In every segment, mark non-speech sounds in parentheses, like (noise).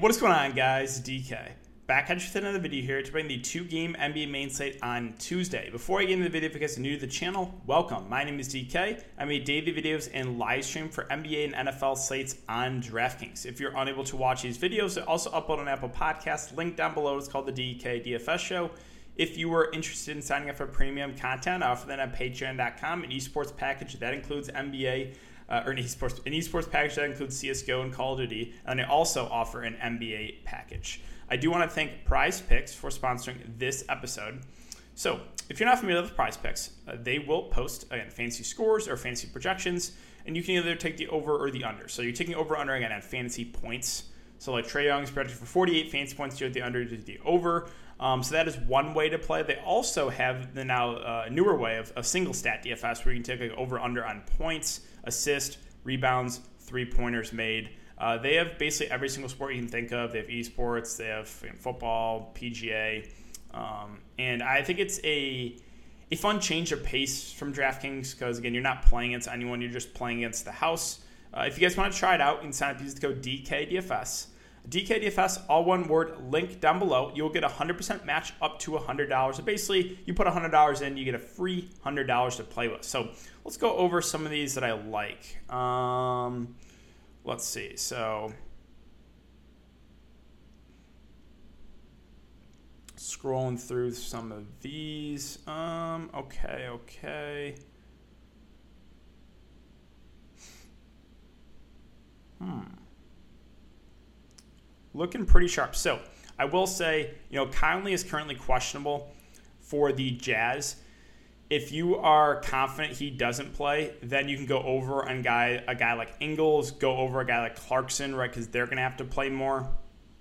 What is going on, guys? DK. Back at you with another video here to bring the two game NBA main slate on Tuesday. Before I get into the video, if you guys are new to the channel, welcome. My name is DK. I make daily videos and live stream for NBA and NFL slates on DraftKings. If you're unable to watch these videos, I also upload on Apple Podcasts. Link down below is called the DK DFS Show. If you were interested in signing up for premium content, I offer that on patreon.com, an esports package that includes NBA uh, or an esports an esports package that includes CS:GO and Call of Duty, and I also offer an NBA package. I do want to thank Prize Picks for sponsoring this episode. So, if you're not familiar with Prize Picks, uh, they will post again fancy scores or fancy projections, and you can either take the over or the under. So you're taking over under again at fantasy points. So like Trae Young's projected for 48 fantasy points, you the under, to the over. Um, so that is one way to play. They also have the now uh, newer way of, a single stat DFS where you can take like over under on points, assist, rebounds, three pointers made. Uh, they have basically every single sport you can think of. They have esports, they have you know, football, PGA, um, and I think it's a a fun change of pace from DraftKings because again, you're not playing against anyone; you're just playing against the house. Uh, if you guys want to try it out, you can sign up use the code DKDFS. DKDFS, all one word, link down below. You'll get a 100% match up to $100. So basically, you put $100 in, you get a free $100 to play with. So let's go over some of these that I like. Um, let's see. So scrolling through some of these. Um, okay, okay. Hmm looking pretty sharp. So I will say, you know, Conley is currently questionable for the Jazz. If you are confident he doesn't play, then you can go over on guy a guy like Ingles, go over a guy like Clarkson, right? Because they're going to have to play more.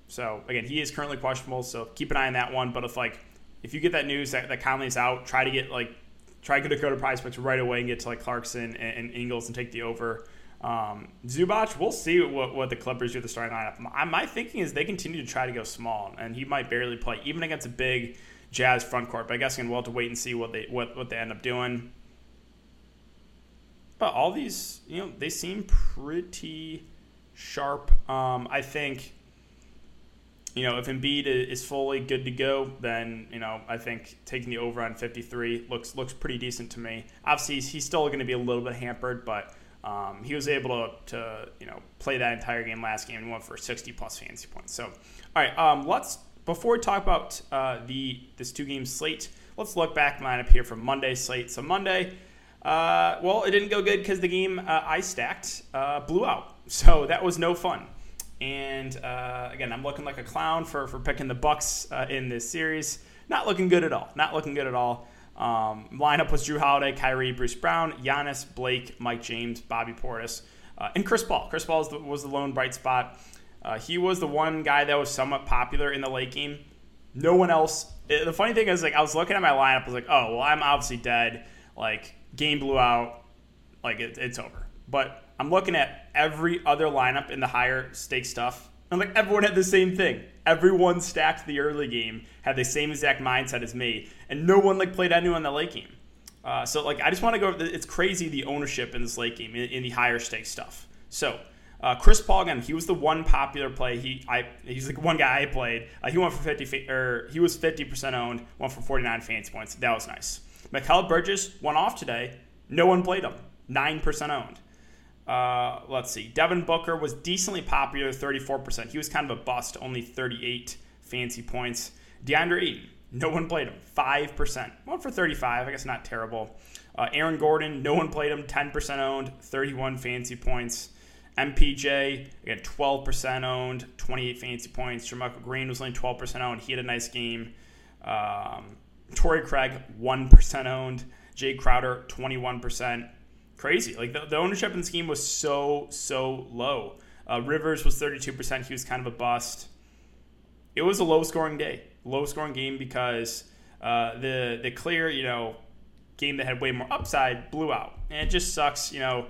So again, he is currently questionable. So keep an eye on that one. But if like if you get that news that, that Conley's out, try to get like try to go to Prize Picks right away and get to like Clarkson and, and Ingles and take the over. Um, Zubac, we'll see what, what the Clippers do with the starting lineup. My, my thinking is they continue to try to go small, and he might barely play, even against a big Jazz front court. But I guess we'll have to wait and see what they what, what they end up doing. But all these, you know, they seem pretty sharp. Um, I think, you know, if Embiid is fully good to go, then you know, I think taking the over on 53 looks looks pretty decent to me. Obviously, he's still going to be a little bit hampered, but um, he was able to, to, you know play that entire game last game and went for 60 plus fantasy points. So, all right, um, let's before we talk about uh, the this two game slate, let's look back lineup here from Monday's slate. So Monday, uh, well, it didn't go good because the game uh, I stacked uh, blew out, (laughs) so that was no fun. And uh, again, I'm looking like a clown for for picking the Bucks uh, in this series. Not looking good at all. Not looking good at all. Um, lineup was Jrue Holiday, Kyrie, Bruce Brown, Giannis, Blake, Mike James, Bobby Portis, uh, and Chris Paul. Chris Paul was the, was the lone bright spot. Uh, he was the one guy that was somewhat popular in the late game. No one else. It, the funny thing is, like, I was looking at my lineup. I was like, oh, well, I'm obviously dead. Like, game blew out. Like, it, it's over. But I'm looking at every other lineup in the higher stake stuff. And like everyone had the same thing. Everyone stacked the early game, had the same exact mindset as me, and no one like played anyone in the late game. Uh, so like I just want to go. It's crazy the ownership in this late game in, in the higher stakes stuff. So uh, Chris Paul again, he was the one popular play. He I he's like one guy I played. Uh, he went for fifty or he was fifty percent owned. Went for forty nine fantasy points. That was nice. Mikal Bridges went off today. No one played him. Nine percent owned. Uh, let's see. Devin Booker was decently popular, 34%. He was kind of a bust, only 38 fancy points. DeAndre Ayton, no one played him, 5%. One for 35, I guess not terrible. Uh, Aaron Gordon, no one played him, 10% owned, 31 fancy points. MPJ, again, 12% owned, 28 fancy points. JaMychal Green was only 12% owned. He had a nice game. Um, Torrey Craig, 1% owned. Jae Crowder, 21% crazy. Like the, the ownership in the scheme was so so low. Uh, Rivers was 32%. He was kind of a bust. It was a low scoring day, low scoring game because uh, the the clear you know game that had way more upside blew out, and it just sucks. You know,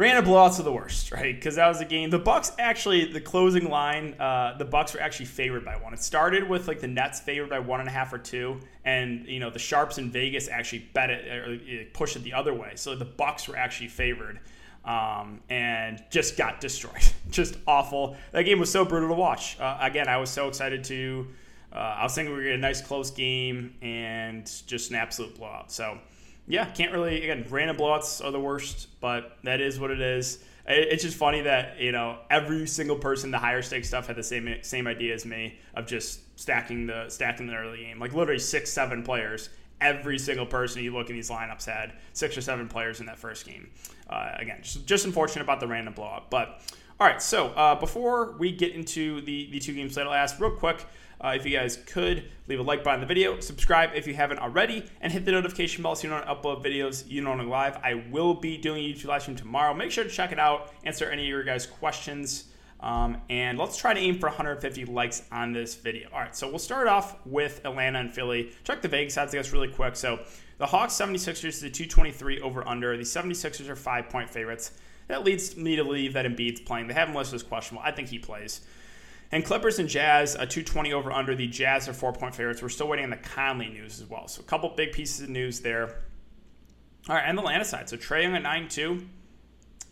Random blowouts are the worst, (laughs) right? Because that was a game. The Bucks actually, the closing line, uh, the Bucks were actually favored by one. It started with like the Nets favored by one and a half or two, and you know the sharps in Vegas actually bet it or pushed it the other way. So the Bucks were actually favored. um, and just got destroyed. (laughs) just awful. That game was so brutal to watch. Uh, again, I was so excited to. Uh, I was thinking we were to get a nice close game and just an absolute blowout. So, yeah, can't really. Again, random blowouts are the worst, but that is what it is. It's just funny that you know every single person the higher stake stuff had the same same idea as me of just stacking the stacking the early game. Like literally six, seven players every single person you look in these lineups had six or seven players in that first game. Uh, again, just, just unfortunate about the random blowout. But all right, so uh, before we get into the, the two games that I'll ask, real quick, uh, if you guys could leave a like button on the video, subscribe if you haven't already, and hit the notification bell so you don't upload videos you don't know live. I will be doing a YouTube live stream tomorrow. Make sure to check it out, answer any of your guys' questions. Um, and let's try to aim for 150 likes on this video. All right, so we'll start off with Atlanta and Philly. Check the Vegas odds, I guess, really quick. So the Hawks 76ers is the 223 over under. The 76ers are five point favorites. That leads me to believe that Embiid's playing. They have him listed as questionable. I think he plays. And Clippers and Jazz, a 220 over under. The Jazz are four point favorites. We're still waiting on the Conley news as well. So a couple big pieces of news there. All right, and the Atlanta side. So Trae Young at 9 2.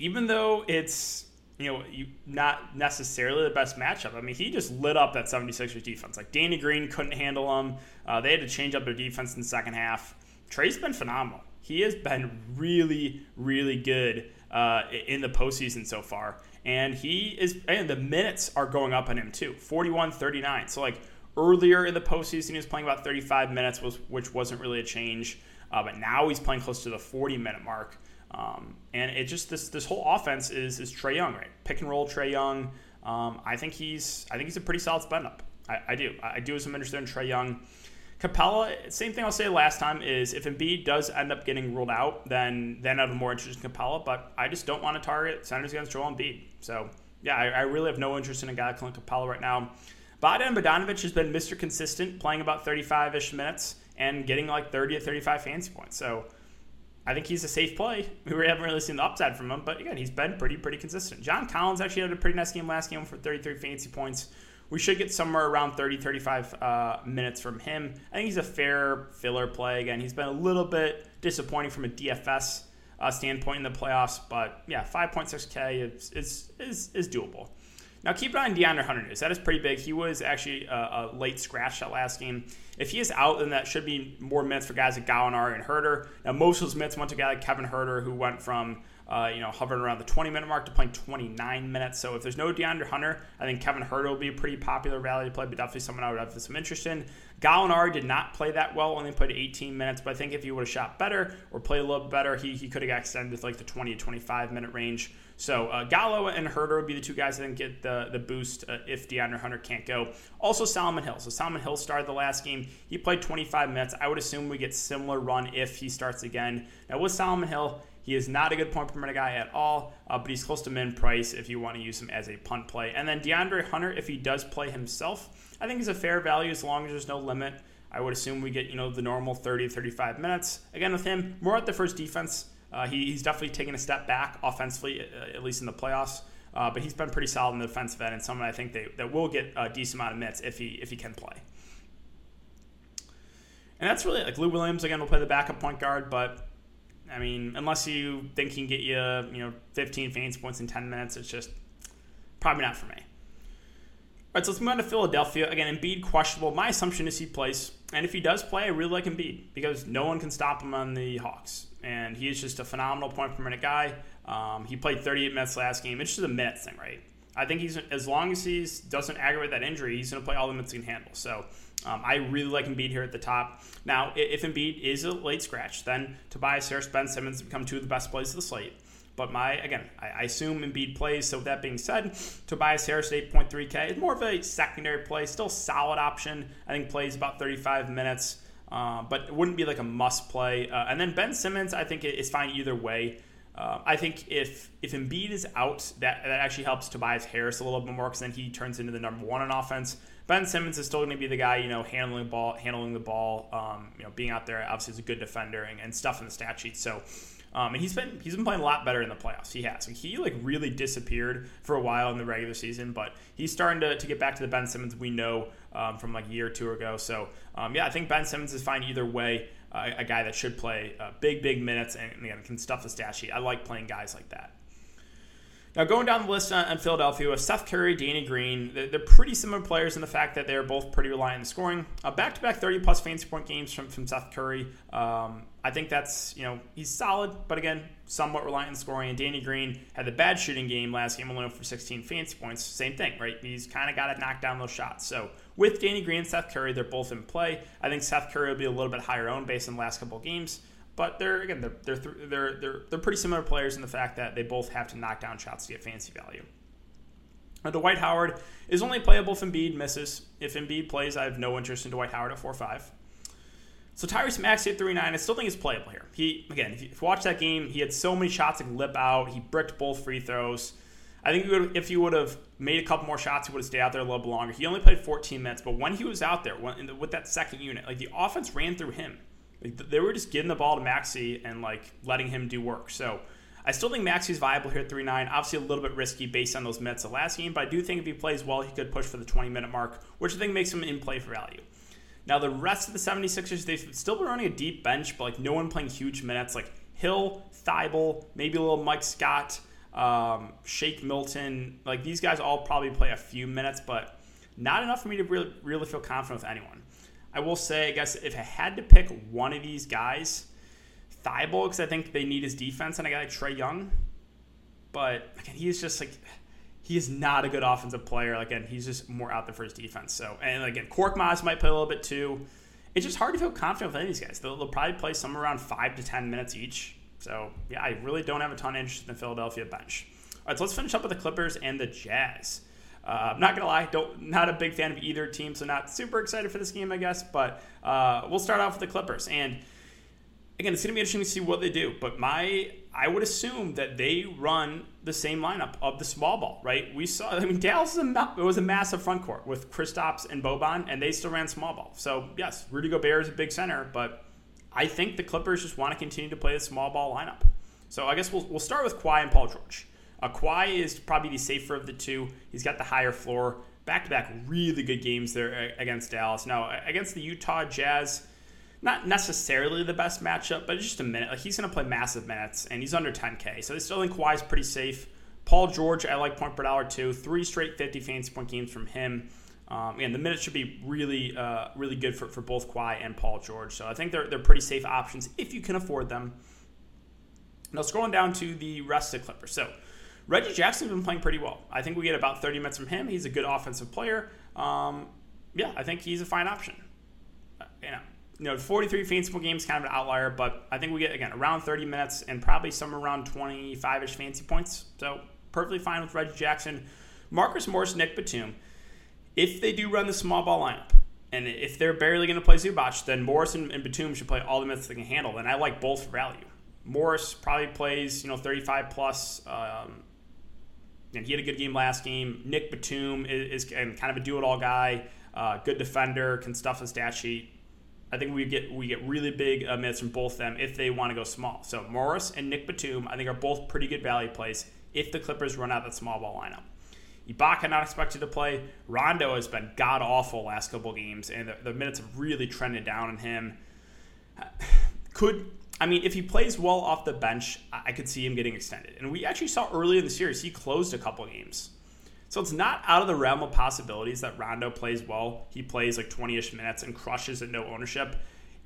Even though it's you know, you, not necessarily the best matchup. I mean, he just lit up that 76ers defense. Like Danny Green couldn't handle him. Uh, they had to change up their defense in the second half. Trae's been phenomenal. He has been really, really good uh, in the postseason so far. And he is, and the minutes are going up on him too 41 39. So, like earlier in the postseason, he was playing about 35 minutes, was, which wasn't really a change. Uh, but now he's playing close to the 40 minute mark. Um, and it just this this whole offense is is Trae Young, right? Pick and roll Trae Young. Um, I think he's I think he's a pretty solid spend up. I, I do. I do as I'm interested in Trae Young. Capela, same thing I'll say last time is if Embiid does end up getting ruled out, then then I'm more interested in Capela. But I just don't want to target centers against Joel Embiid. So yeah, I, I really have no interest in a guy like Capela right now. Bogdan Bogdanovic has been Mr. Consistent, playing about 35-ish minutes and getting like 30 to 35 fancy points. So I think he's a safe play. (laughs) We haven't really seen the upside from him, but again, he's been pretty pretty consistent. John Collins actually had a pretty nice game last game for 33 fantasy points. We should get somewhere around 30, 35 uh, minutes from him. I think he's a fair filler play. Again, he's been a little bit disappointing from a DFS uh, standpoint in the playoffs, but yeah, 5.6K is, is, is, is doable. Now, keep an eye on DeAndre Hunter news. That is pretty big. He was actually a, a, late scratch that last game. If he is out, then that should be more minutes for guys like Gallinari and Huerter. Now, most of those minutes went to a guy like Kevin Huerter, who went from uh, you know hovering around the 20 minute mark to playing 29 minutes. So if there's no DeAndre Hunter, I think Kevin Huerter will be a pretty popular value play, but definitely someone I would have some interest in. Gallinari did not play that well, only played 18 minutes, but I think if he would have shot better or played a little better, he, he could have extended to like the 20 to 25 minute range. So uh, Gallo and Huerter would be the two guys that get the, the boost uh, if DeAndre Hunter can't go. Also Solomon Hill. So Solomon Hill started the last game. He played 25 minutes. I would assume we get similar run if he starts again. Now with Solomon Hill, he is not a good point per minute guy at all, uh, but he's close to min price if you want to use him as a punt play. And then DeAndre Hunter, if he does play himself, I think he's a fair value as long as there's no limit. I would assume we get you know the normal 30 35 minutes. Again with him, more at the first defense. Uh, he, he's definitely taken a step back offensively, uh, at least in the playoffs. Uh, but he's been pretty solid in the defensive end and someone I think they, that will get a decent amount of minutes if he if he can play. And that's really like Lou Williams again will play the backup point guard, but I mean unless you think he can get you you know 15 fantasy points in 10 minutes, it's just probably not for me. All right, so let's move on to Philadelphia. Again, Embiid questionable. My assumption is he plays. And if he does play, I really like Embiid because no one can stop him on the Hawks and he is just a phenomenal point per minute guy. Um, he played 38 minutes last game. It's just a minute thing, right? I think he's as long as he doesn't aggravate that injury, he's going to play all the minutes he can handle. So um, I really like Embiid here at the top. Now, if Embiid is a late scratch, then Tobias Harris, Ben Simmons become two of the best plays of the slate. But my again, I, assume Embiid plays. So that being said, Tobias Harris 8.3K is more of a secondary play, still solid option. I think plays about 35 minutes. Uh, but it wouldn't be like a must play. Uh, and then Ben Simmons, I think is fine either way. Uh, I think if if Embiid is out, that that actually helps Tobias Harris a little bit more because then he turns into the number one on offense. Ben Simmons is still going to be the guy, you know, handling the ball, handling the ball, um, you know, being out there. Obviously, is a good defender and, and stuff in the stat sheet. So um, and he's been he's been playing a lot better in the playoffs. He has. he like really disappeared for a while in the regular season, but he's starting to, to get back to the Ben Simmons we know um, from like a year or two ago. So um, yeah, I think Ben Simmons is fine either way. Uh, a guy that should play uh, big big minutes and again can stuff the stat sheet. I like playing guys like that. Now, going down the list on, Philadelphia with Seth Curry, Danny Green, they're, they're, pretty similar players in the fact that they're both pretty reliant on scoring. A Back to back 30 plus fantasy point games from, from Seth Curry. Um, I think that's, you know, he's solid, but again, somewhat reliant on scoring. And Danny Green had the bad shooting game last game, only for 16 fantasy points. Same thing, right? He's kind of got to knock down those shots. So with Danny Green and Seth Curry, they're both in play. I think Seth Curry will be a little bit higher owned based on the last couple games. But they're again they're they're they're they're, they're pretty similar players in the fact that they both have to knock down shots to get fancy value. Now, Dwight Howard is only playable if Embiid misses. If Embiid plays, I have no interest in Dwight Howard at 4 5. So Tyrese Maxey at 3 9, I still think he's playable here. He Again, if you, if you watch that game, he had so many shots that could lip out. He bricked both free throws. I think if he would have made a couple more shots, he would have stayed out there a little bit longer. He only played 14 minutes, but when he was out there when, with that second unit, like the offense ran through him. Like they were just giving the ball to Maxey and like letting him do work. So I still think Maxey's viable here at 3 9. Obviously, a little bit risky based on those minutes of last game, but I do think if he plays well, he could push for the 20 minute mark, which I think makes him in play for value. Now, the rest of the 76ers, they've still been running a deep bench, but like no one playing huge minutes. Like Hill, Thybulle, maybe a little Mike Scott, um, Shake Milton. Like these guys all probably play a few minutes, but not enough for me to really, really feel confident with anyone. I will say, I guess, if I had to pick one of these guys, Thybulle, because I think they need his defense, and I got like Trae Young. But again, he's just like he is not a good offensive player. Again, he's just more out there for his defense. So, and again, Korkmaz might play a little bit too. It's just hard to feel confident with any of these guys. They'll, they'll probably play somewhere around five to ten minutes each. So, yeah, I really don't have a ton of interest in the Philadelphia bench. All right, so let's finish up with the Clippers and the Jazz. Uh, I'm not gonna lie, don't not a big fan of either team, so not super excited for this game, I guess. But uh, we'll start off with the Clippers, and again, it's gonna be interesting to see what they do. But my, I would assume that they run the same lineup of the small ball, right? We saw, I mean, Dallas was a, it was a massive front court with Kristaps and Boban, and they still ran small ball. So yes, Rudy Gobert is a big center, but I think the Clippers just want to continue to play the small ball lineup. So I guess we'll, we'll start with Kawhi and Paul George. Uh, Kawhi is probably the safer of the two. He's got the higher floor. Back to back, really good games there against Dallas. Now, against the Utah Jazz, not necessarily the best matchup, but just a minute. Like he's going to play massive minutes, and he's under 10K. So I still think Kawhi's pretty safe. Paul George, I like point per dollar too. Three straight 50 fantasy point games from him. Um, and the minutes should be really, uh, really good for, for both Kawhi and Paul George. So I think they're, they're pretty safe options if you can afford them. Now, scrolling down to the rest of the Clippers. So Reggie Jackson's been playing pretty well. I think we get about 30 minutes from him. He's a good offensive player. Um, yeah, I think he's a fine option. Uh, you know, you know, 43 fantasy games kind of an outlier, but I think we get again around 30 minutes and probably somewhere around 25ish fancy points. So perfectly fine with Reggie Jackson, Marcus Morris, Nick Batum. If they do run the small ball lineup, and if they're barely going to play Zubac, then Morris and, and Batum should play all the minutes they can handle. And I like both for value. Morris probably plays, you know, 35 plus. Um, and he had a good game last game. Nick Batum is, is kind of a do-it-all guy, uh, good defender, can stuff the stat sheet. I think we get we get really big uh, minutes from both of them if they want to go small. So Morris and Nick Batum, I think, are both pretty good value plays if the Clippers run out that small ball lineup. Ibaka not expected to play. Rondo has been god awful last couple games, and the, the minutes have really trended down on him. Could I mean, if he plays well off the bench, I could see him getting extended. And we actually saw early in the series he closed a couple games. So it's not out of the realm of possibilities that Rondo plays well. He plays like 20 ish minutes and crushes at no ownership.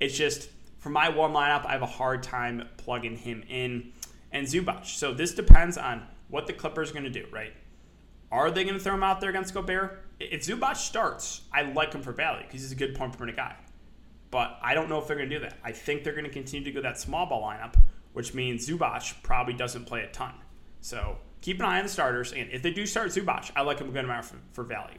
It's just for my one lineup, I have a hard time plugging him in. And Zubac. So this depends on what the Clippers are going to do, right? Are they going to throw him out there against Gobert? If Zubac starts, I like him for value because he's a good point per minute guy. But I don't know if they're going to do that. I think they're going to continue to go that small ball lineup, which means Zubac probably doesn't play a ton. So keep an eye on the starters. And if they do start Zubac, I like him a good amount for, for value.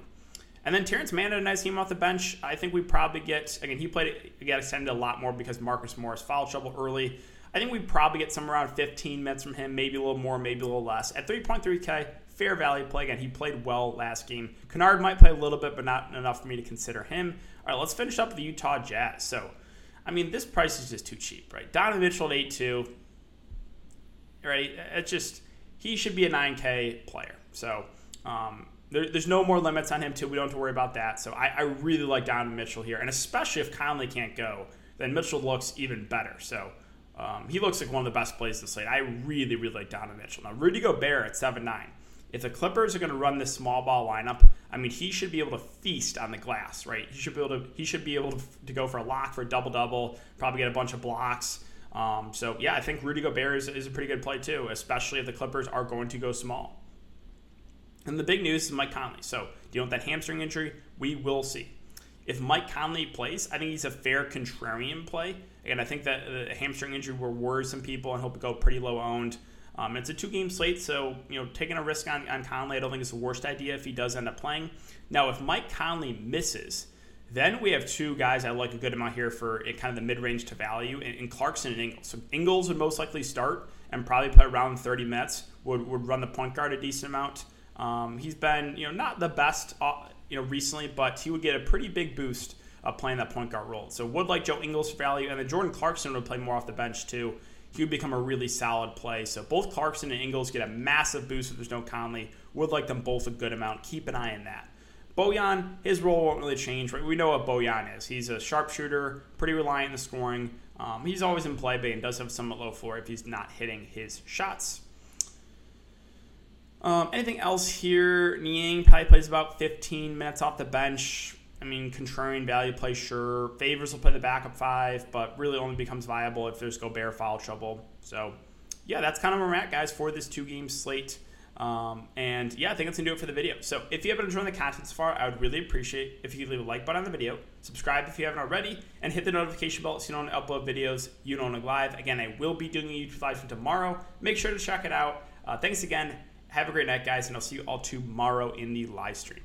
And then Terrence Mann had a nice game off the bench. I think we probably get, again, he played, he got extended a lot more because Marcus Morris foul trouble early. I think we probably get somewhere around 15 minutes from him, maybe a little more, maybe a little less. At 3.3K, fair value play. Again, he played well last game. Kennard might play a little bit, but not enough for me to consider him. All right, let's finish up with the Utah Jazz. So, I mean, this price is just too cheap, right? Donovan Mitchell at 8 2. Right? It's just, he should be a 9K player. So, um, there, there's no more limits on him, too. We don't have to worry about that. So, I, I really like Donovan Mitchell here. And especially if Conley can't go, then Mitchell looks even better. So, um, he looks like one of the best plays this slate. I really, really like Donovan Mitchell. Now, Rudy Gobert at 7 9 if the Clippers are going to run this small ball lineup, I mean, he should be able to feast on the glass, right? He should be able to he should be able to, to go for a lock for a double double, probably get a bunch of blocks. Um, so yeah, I think Rudy Gobert is, is a pretty good play too, especially if the Clippers are going to go small. And the big news is Mike Conley. So dealing with that hamstring injury, we will see. If Mike Conley plays, I think he's a fair contrarian play. Again, I think that the hamstring injury will worry some people and he'll go pretty low owned. Um, it's a two game slate, so you know taking a risk on, on Conley, I don't think is the worst idea if he does end up playing. Now, if Mike Conley misses, then we have two guys I like a good amount here for kind of the mid range to value in, Clarkson and Ingles. So Ingles would most likely start and probably play around 30 minutes. Would, would run the point guard a decent amount. Um, he's been you know not the best uh, you know recently, but he would get a pretty big boost uh, playing that point guard role. So would like Joe Ingles for value, and then Jordan Clarkson would play more off the bench too he would become a really solid play. So both Clarkson and Ingles get a massive boost if there's no Conley. Would like them both a good amount. Keep an eye on that. Bojan, his role won't really change. We know what Bojan is. He's a sharpshooter, pretty reliant in the scoring. Um, he's always in play, but he does have somewhat low floor if he's not hitting his shots. Um, anything else here? Niang probably plays about 15 minutes off the bench. I mean, contrarian value play, sure. Favors will play the backup five, but really only becomes viable if there's Gobert foul trouble. So, yeah, that's kind of we're at, guys, for this two game slate. Um, and yeah, I think that's gonna do it for the video. So if you have been enjoying the content so far, I would really appreciate if you could leave a like button on the video, subscribe if you haven't already, and hit the notification bell so you don't upload videos you don't live. Again, I will be doing a YouTube live stream tomorrow. Make sure to check it out. Uh, thanks again. Have a great night, guys, and I'll see you all tomorrow in the live stream.